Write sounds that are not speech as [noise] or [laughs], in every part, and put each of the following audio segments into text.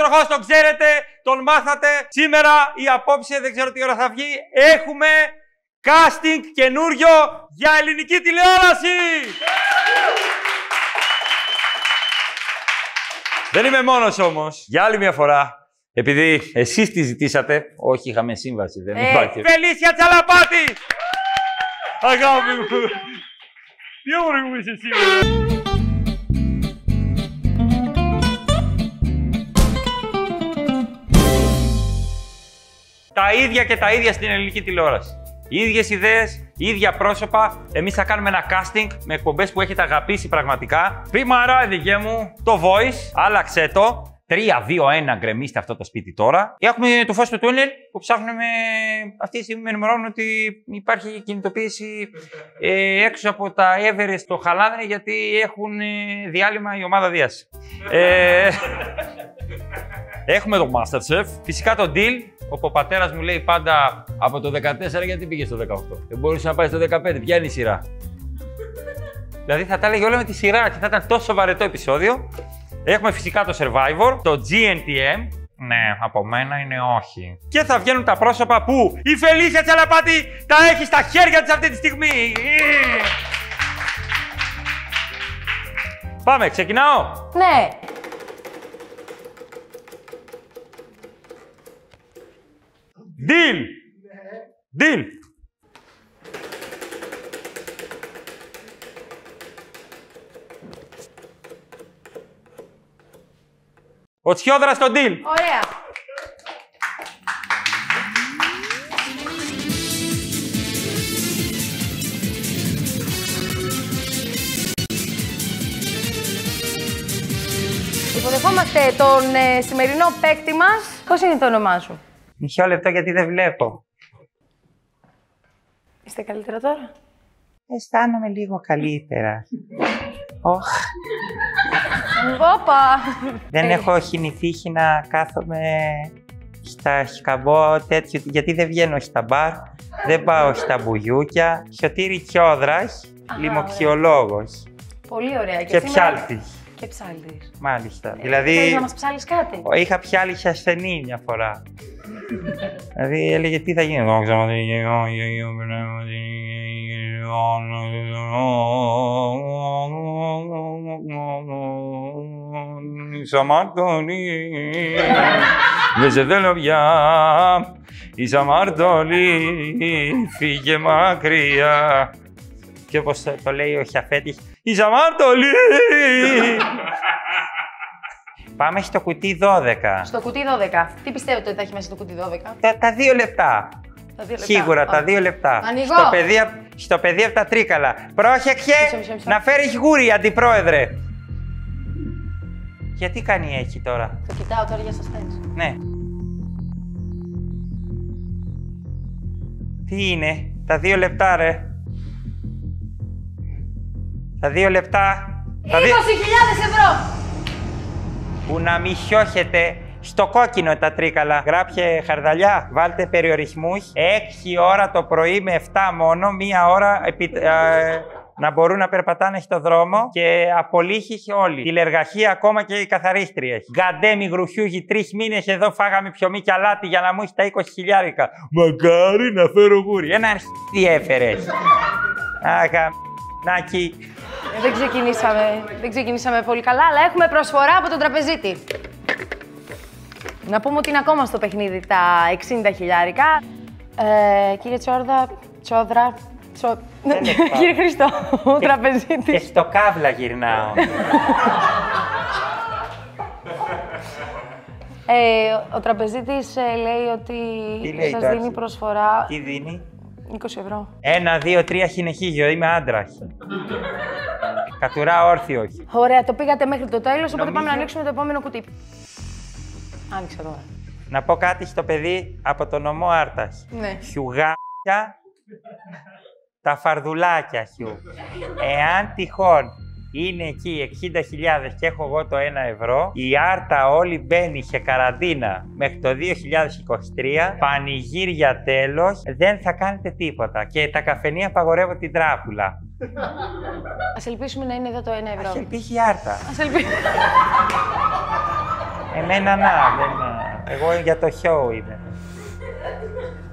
τροχός τον ξέρετε, τον μάθατε. Σήμερα ή απόψε, δεν ξέρω τι ώρα θα βγει, έχουμε casting καινούριο για ελληνική τηλεόραση. Δεν είμαι μόνος όμως. Για άλλη μια φορά, επειδή εσείς τη ζητήσατε, όχι είχαμε σύμβαση, δεν Ε, υπάρχει. Φελίσια Τσαλαπάτη! Αγάπη μου. Τι όμορφη που είσαι σήμερα. Τα ίδια και τα ίδια στην ελληνική τηλεόραση. Οι ίδιες ιδέες, ίδια πρόσωπα. Εμείς θα κάνουμε ένα casting με εκπομπές που έχετε αγαπήσει πραγματικά. Πριμάρα, δικέ μου, το voice, άλλαξε το. 3, 2, 1, γκρεμίστε αυτό το σπίτι τώρα. Έχουμε το φως του τούνελ που ψάχνουμε. Αυτή τη στιγμή με ενημερώνουν ότι υπάρχει κινητοποίηση ε, έξω από τα Everest στο Χαλάνδρη γιατί έχουν ε, διάλειμμα η ομάδα Δίας. ε, έχουμε το Masterchef, φυσικά το Deal, όπου ο πατέρας μου λέει πάντα από το 14 γιατί πήγε στο 18. Δεν μπορούσε να πάει στο 15, ποια είναι η σειρά. δηλαδή θα τα έλεγε όλα με τη σειρά και θα ήταν τόσο βαρετό επεισόδιο. Έχουμε φυσικά το Survivor, το GNTM. Ναι, από μένα είναι όχι. Και θα βγαίνουν τα πρόσωπα που η Φελίσια Τσαλαπάτη τα έχει στα χέρια της αυτή τη στιγμή. Πάμε, ξεκινάω. Ναι. Deal! Deal! Ο Τσιόδρας στο deal. Ωραία. Υποδεχόμαστε τον ε, σημερινό παίκτη μας. Πώς είναι το όνομά σου; Μισό λεπτό γιατί δεν βλέπω. Είστε καλύτερα τώρα; Αισθάνομαι λίγο καλύτερα. Όχ, Όπα! δεν Ε, έχω χινηθύχη να κάθομαι στα σκαμπό τέτοιο, γιατί δεν βγαίνω στα μπαρ, δεν πάω στα μπουγιούκια. Σωτήρη Κιόδρας, λιμοξιολόγος Πολύ ωραία. και σήμερα- ψάλτης. Και ψάλτης. Μάλιστα. Θέλεις Δηλαδή, να μας ψάλεις κάτι; είχα πιάλει σε ασθενή μια φορά. Δηλαδή έλεγε τι θα γίνει. Δόξα τω Θεώ, Υιό, Υιό, Υιό, Πνεύμα, Είσαι αμαρτωλή, δεν σε θέλω πια. Είσαι αμαρτωλή, φύγε μακριά. Και όπως το λέει ο Χιαφέτης, είσαι αμαρτωλή. Πάμε στο κουτί 12. Στο κουτί 12. Τι πιστεύετε ότι θα έχει μέσα το κουτί 12? Τα, τα δύο λεπτά. Τα δύο λεπτά. Σίγουρα, τα Ωραία. δύο λεπτά. Ανοίγω. Στο παιδί, απ- στο παιδί από τα τρίκαλα. Πρόσεξε Μισό, μισό, μισό. να φέρεις γούρι, αντιπρόεδρε. Γιατί κάνει έτσι τώρα; Το κοιτάω τώρα για suspense. Ναι. Τι είναι, τα δύο λεπτά ρε. Τα δύο λεπτά. 20.000 Τα δύο... ευρώ! Που να μη χιώχετε στο κόκκινο τα τρίκαλα. Γράψε χαρδαλιά, βάλτε περιορισμούς. 6 ώρα το πρωί με 7 μόνο, μία ώρα επί, ε, να μπορούν να περπατάνε στο δρόμο και απολύχεις όλοι. Τηλεργαχία ακόμα και η καθαρίστρια έχει. Γκαντέμι γρουχιούγι, τρεις μήνες εδώ φάγαμε ψωμί και αλάτι για να μου έχεις τα 20 χιλιάρικα. Μακάρι να φέρω γούρι. Ένα αρχίδι έφερες; Αγα. Νάκι. Ε, δεν, ξεκινήσαμε, δεν ξεκινήσαμε πολύ καλά, αλλά έχουμε προσφορά από τον τραπεζίτη. Να πούμε ότι είναι ακόμα στο παιχνίδι τα 60 χιλιάρικα. Ε, κύριε Τσόρδα, Τσόδρα, Τσο... Τέλος πάντων. [laughs] κύριε Χριστό, ο Και τραπεζίτης. στο κάβλα γυρνάω. Ε, ο τραπεζίτης ε, λέει ότι Τι λέει σας τώρα; δίνει προσφορά Τι δίνει; 20 ευρώ. Ένα, δύο, τρία χινεχίγιο. Είμαι άντρας. Κατουρά όρθιο. Ωραία, το πήγατε μέχρι το τέλος, οπότε Νομίζω- πάμε να ανοίξουμε το επόμενο κουτί. Άνοιξε τώρα. Να πω κάτι στο παιδί από το νομό Άρτας. Ναι. Χιουγάκια, τα φαρδουλάκια χιου. Εάν τυχόν είναι εκεί 60.000 και έχω εγώ το 1 ευρώ, η Άρτα όλη μπαίνει σε καραντίνα μέχρι το 2023, πανηγύρια τέλος, δεν θα κάνετε τίποτα. Και τα καφενεία απαγορεύω την τράπουλα. Ας ελπίσουμε να είναι εδώ το 1 ευρώ. Έχει ελπίσει η Άρτα. Ας ελπίσουμε. Εμένα να, δεν... Εγώ για το show είδε.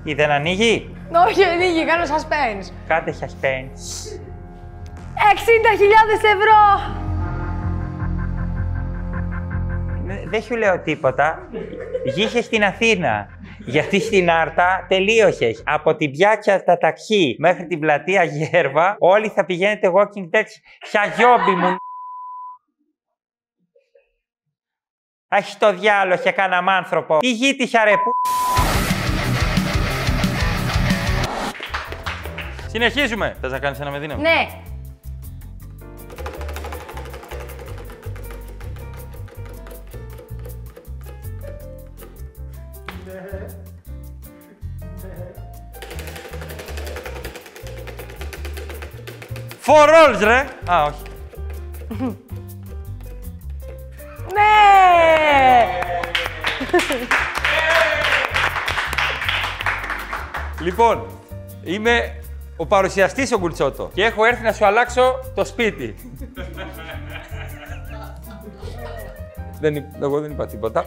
Ή δεν ανοίγει; Όχι, ανοίγει, κάνω suspense. Κάντε suspense. 60.000 ευρώ! Ναι, Δεν σου λέω τίποτα. Γύχες στην Αθήνα. Γιατί στην Άρτα τελείωσε. Από την πιάτσα τα ταξί μέχρι την πλατεία Γέρβα, όλοι θα πηγαίνετε walking dead σαν γιόμπι μου. Έχει το διάλογο και κανέναν άνθρωπο. Τι γη της αρεπού. Συνεχίζουμε. Θες να κάνεις ένα με δύναμη. Ναι. For rolls, ρε. Α, όχι. Ναι! Λοιπόν, είμαι ο παρουσιαστής ο Γκουλτσότο και έχω έρθει να σου αλλάξω το σπίτι. [laughs] δεν, εί- εγώ δεν είπα τίποτα.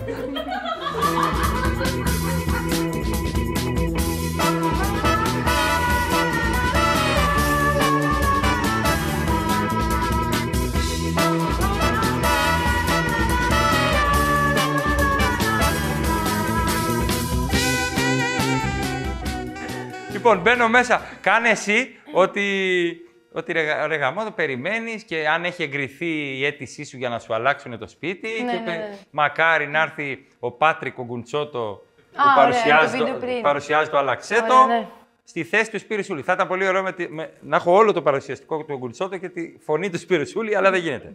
Λοιπόν, μπαίνω μέσα. Κάνε εσύ ότι, ότι ρε, ρε γαμώ, το περιμένεις και αν έχει εγκριθεί η αίτησή σου για να σου αλλάξουν το σπίτι. Ναι, και ναι, πε- ναι. Μακάρι να έρθει ο Πάτρικ ο Γκουντσότο που Α, ωραία, παρουσιάζει, το το, βίντεο πριν. παρουσιάζει το αλλαξέτο Ωραία, ναι. στη θέση του Σπύρισούλη. Θα ήταν πολύ ωραίο με, τη- με- να έχω όλο το παρουσιαστικό του Γκουντσότο και τη φωνή του Σπύρισούλη, αλλά δεν γίνεται.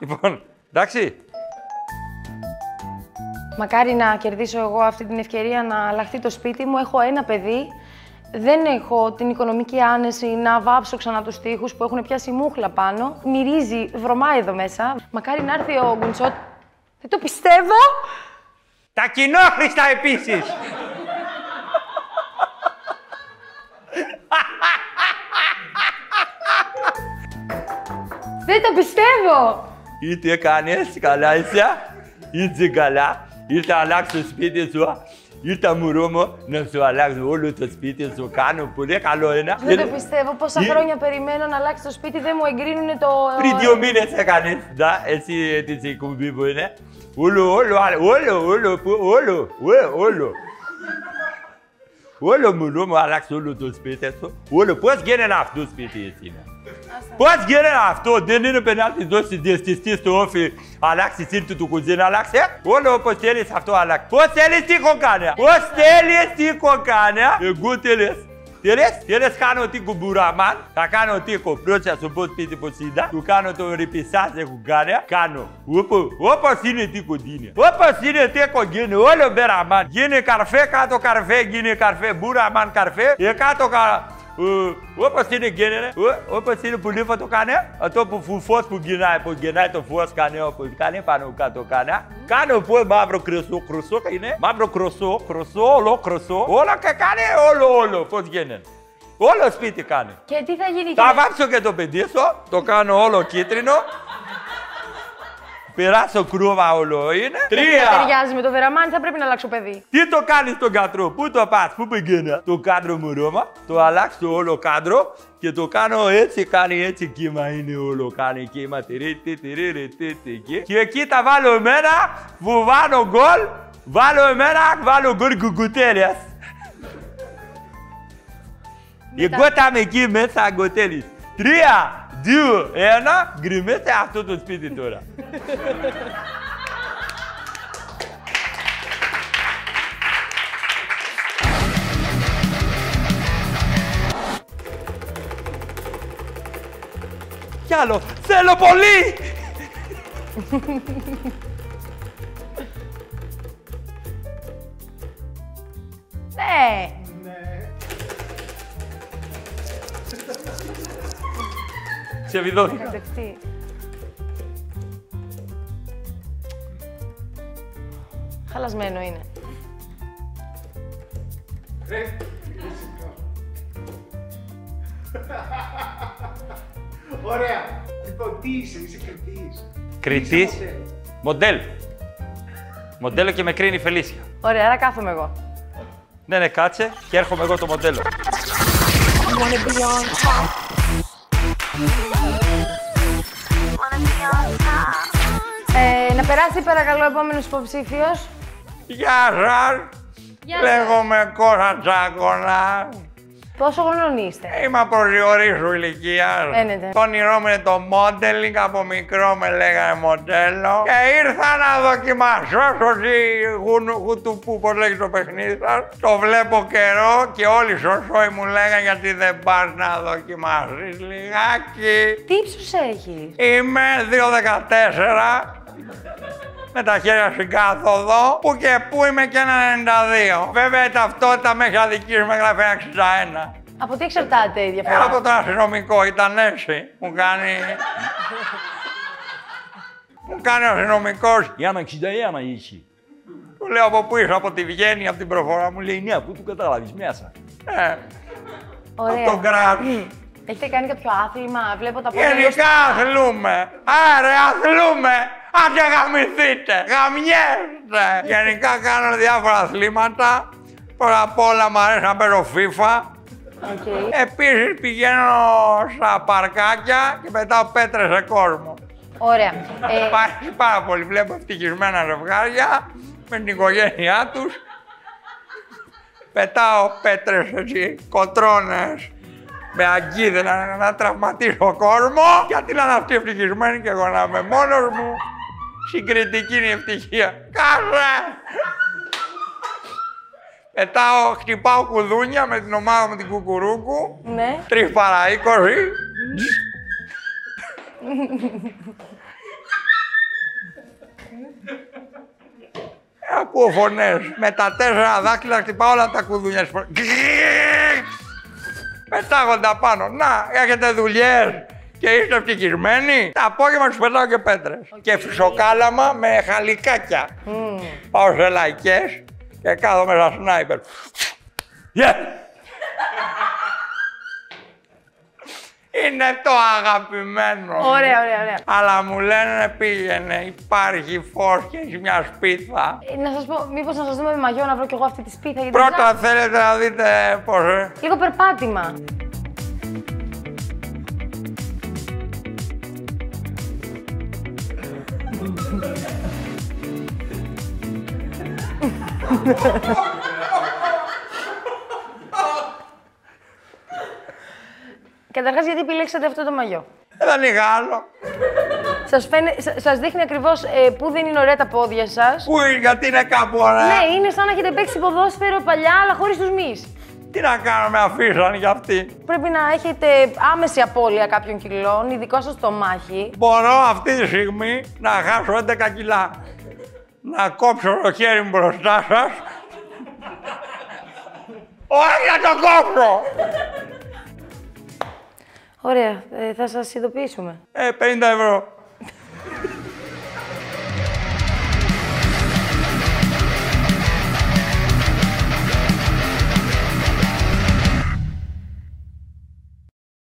λοιπόν, εντάξει. Μακάρι να κερδίσω εγώ αυτή την ευκαιρία να αλλάχτεί το σπίτι μου. Έχω ένα παιδί. Δεν έχω την οικονομική άνεση να βάψω ξανά τους τοίχους που έχουν πιάσει μούχλα πάνω. Μυρίζει, βρωμάει εδώ μέσα. Μακάρι να έρθει ο Γκουντσότ. Δεν το πιστεύω! Τα κοινόχρηστα επίσης. Δεν το πιστεύω! Τι έκανες, καλά είσαι, είσαι καλά, ήρθα να αλλάξω το σπίτι σου, ήρθα μωρό μου να σου αλλάξω όλο το σπίτι σου, κάνω πολύ καλό ένα. Δεν το πιστεύω. Πόσα Ε, χρόνια περιμένω να αλλάξει το σπίτι, δεν μου εγκρίνουν το. Πριν δύο μήνες έκανες, δα, εσύ την τσικουμπή που είναι. Όλο, όλο, όλο, όλο, που- όλο, ue, όλο. Όλο μωρό μου αλλάξω όλο το σπίτι σου. Όλο, πώς γίνεται αυτό το σπίτι εσύ είναι. Πώς γίνεται αυτό, δεν είναι πενάλτη δώσει διαστηστή στο όφι, αλλάξει σύρτου του κουζίνα, αλλάξε. Όλο όπως θέλεις αυτό αλλάξει. Πώς θέλεις τι έχω κάνει, πώς θέλεις τι έχω κάνει, εγώ θέλεις. Θέλεις, θέλεις κάνω τι κουμπουραμάν, θα κάνω τι έχω πρώτα στο πω σπίτι πως είδα, του κάνω το ρηπισάς έχω κάνει, κάνω. Όπου, όπως είναι τι κοντίνε. Όπως είναι τι έχω γίνει, όλο μέρα μαν. Γίνει καρφέ, κάτω καρφέ, γίνει καρφέ, μπουραμάν καρφέ, ε, κάτω κα... Ε, όπως είναι γίνεται, ε, όπως είναι που λίγο το κάνει, αυτό που φου- φως που γυρνάει, που γυρνάει το φως κάνει, όπως κάνει πάνω κάτω κάνει. Κάνω που μαύρο κρυσό, κρυσό είναι, μαύρο κρυσό, κρυσό, όλο κρυσό, όλα και κάνει όλο, όλο, πώς γίνεται. Όλο σπίτι κάνει. Και τι θα γίνει, Θα κύριε- βάψω και το παιδί σου, το κάνω όλο κίτρινο. Περάσω κρούμα όλο είναι. Δεν Τρία. ταιριάζει με το βεραμάνι, θα πρέπει να αλλάξω παιδί. Τι το κάνεις στον κάτρο, πού το πας, πού πηγαίνεις. Το κάτρο μου Ρώμα, το αλλάξω όλο κάτρο και το κάνω έτσι, κάνει έτσι κύμα είναι όλο, κάνει κύμα τυρί, τι, τυρί, ρι, τι, τι, εκεί. Και εκεί τα βάλω εμένα, που βάλω γκολ, βάλω εμένα, βάλω γκολ κουκουτέλιας. Εγώ θα είμαι εκεί μέσα αγκοτέλης. Τρία, δύο, ένα, γκριμέστε αυτό το σπίτι τώρα. Κι άλλο, θέλω πολύ! Ναι! Σε βιδώθηκα. Κατευθύ. Χαλασμένο είναι. Ωραία. Λοιπόν, τι είσαι, είσαι κριτής. Κριτής. Είσαι μοντέλο. Μοντέλ. Μοντέλο και με κρίνει η Φελίσια. Ωραία, άρα κάθομαι εγώ. Ναι, ναι, κάτσε και έρχομαι εγώ το μοντέλο. Ε, να περάσει παρακαλώ ο επόμενος υποψήφιος. Γεια σας! Γεια σας. Λέγομαι Κώστα Τσάκονα. Πόσο χρονών είστε; Είμαι αποσιωρήσου ηλικία. Φαίνεται. Το όνειρό μου είναι το modeling, από μικρό με λέγανε μοντέλο. Και ήρθα να δοκιμάσω στο γουτουπού, πώς λέγει το παιχνίδι σας. Το βλέπω καιρό και όλοι οι σωσόοι μου λέγανε γιατί δεν πας να δοκιμάσεις λιγάκι. Τι ύψος έχεις; Είμαι 2,14 με τα χέρια στην κάθοδο, που και που είμαι και ένα 92. Βέβαια η ταυτότητα με έχει αδικήσει με γράφει 61. Από τι εξαρτάται η Ε, διαφορά; από τον αστυνομικό ήταν έτσι. Μου κάνει... Μου κάνει ο αστυνομικός. Η Άννα 61 είχε. Του λέω από πού είσαι, από τη Βιέννη, από την προφορά μου. Λέει ναι, πού του καταλάβεις μέσα. Ε, από Ωραία. τον κράτος. Έχετε κάνει κάποιο άθλημα, βλέπω τα πόδια. Γενικά αθλούμε. Άρε, αθλούμε. Άντε γαμηθείτε. Γαμιέστε. Γενικά κάνω διάφορα αθλήματα. Πρώτα απ' όλα μου αρέσει να παίζω FIFA. OK. Επίσης πηγαίνω στα παρκάκια και πετάω πέτρες σε κόσμο. Ωραία. Ε, Υπάρχει πάρα πολύ. Βλέπω ευτυχισμένα ζευγάρια με την οικογένειά τους. Πετάω πέτρες έτσι, κοτρώνες με αγκίδες να, να τραυματίσω κόσμο. Γιατί να είναι αυτοί ευτυχισμένοι και εγώ να είμαι μόνος μου. Συγκριτική είναι η ευτυχία. Κάσε! Πετάω, χτυπάω κουδούνια με την ομάδα μου την Κουκουρούκου. ναι. Τρεις παρά είκοσι. Ε, Ακούω φωνές. Με τα τέσσερα δάχτυλα χτυπάω όλα τα κουδούνια. στις φωνές. Πετάγονται πάνω. Να, έχετε δουλειές και είστε ευτυχισμένοι. Τα απόγευμα τους πετάω και πέτρες. Και φυσοκάλαμα με χαλικάκια. Πάω σε λαϊκές και κάθομαι σαν σνάιπερ. Yeah. Είναι το αγαπημένο. μου. Ωραία, ωραία, ωραία. Αλλά μου λένε πήγαινε, υπάρχει φως και έχεις μια σπίθα. Ε, να σας πω, μήπως να σας δούμε με μαγιό να βρω κι εγώ αυτή τη σπίθα. γιατί δεν Πρώτα θέλετε να δείτε πώς... ε. ξέρω. Λίγο περπάτημα. Καταρχάς, γιατί επιλέξατε αυτό το μαγιό; Ε, Δεν είχα άλλο. Σας, φαίνε, σα- σας δείχνει ακριβώς ε, πού δεν είναι ωραία τα πόδια σας. Πού είναι, γιατί είναι κάπου ωραία. Ναι, είναι σαν να έχετε παίξει ποδόσφαιρο παλιά, αλλά χωρίς τους μυς. Τι να κάνω, με αφήσαν για αυτή. Πρέπει να έχετε άμεση απώλεια κάποιων κιλών, ειδικό στο στομάχι. Μπορώ αυτή τη στιγμή να χάσω 11 κιλά. Να κόψω το χέρι μου μπροστά σας. Όχι να το κόψω! Ωραία, ε, θα σας ειδοποιήσουμε. Ε, 50 ευρώ.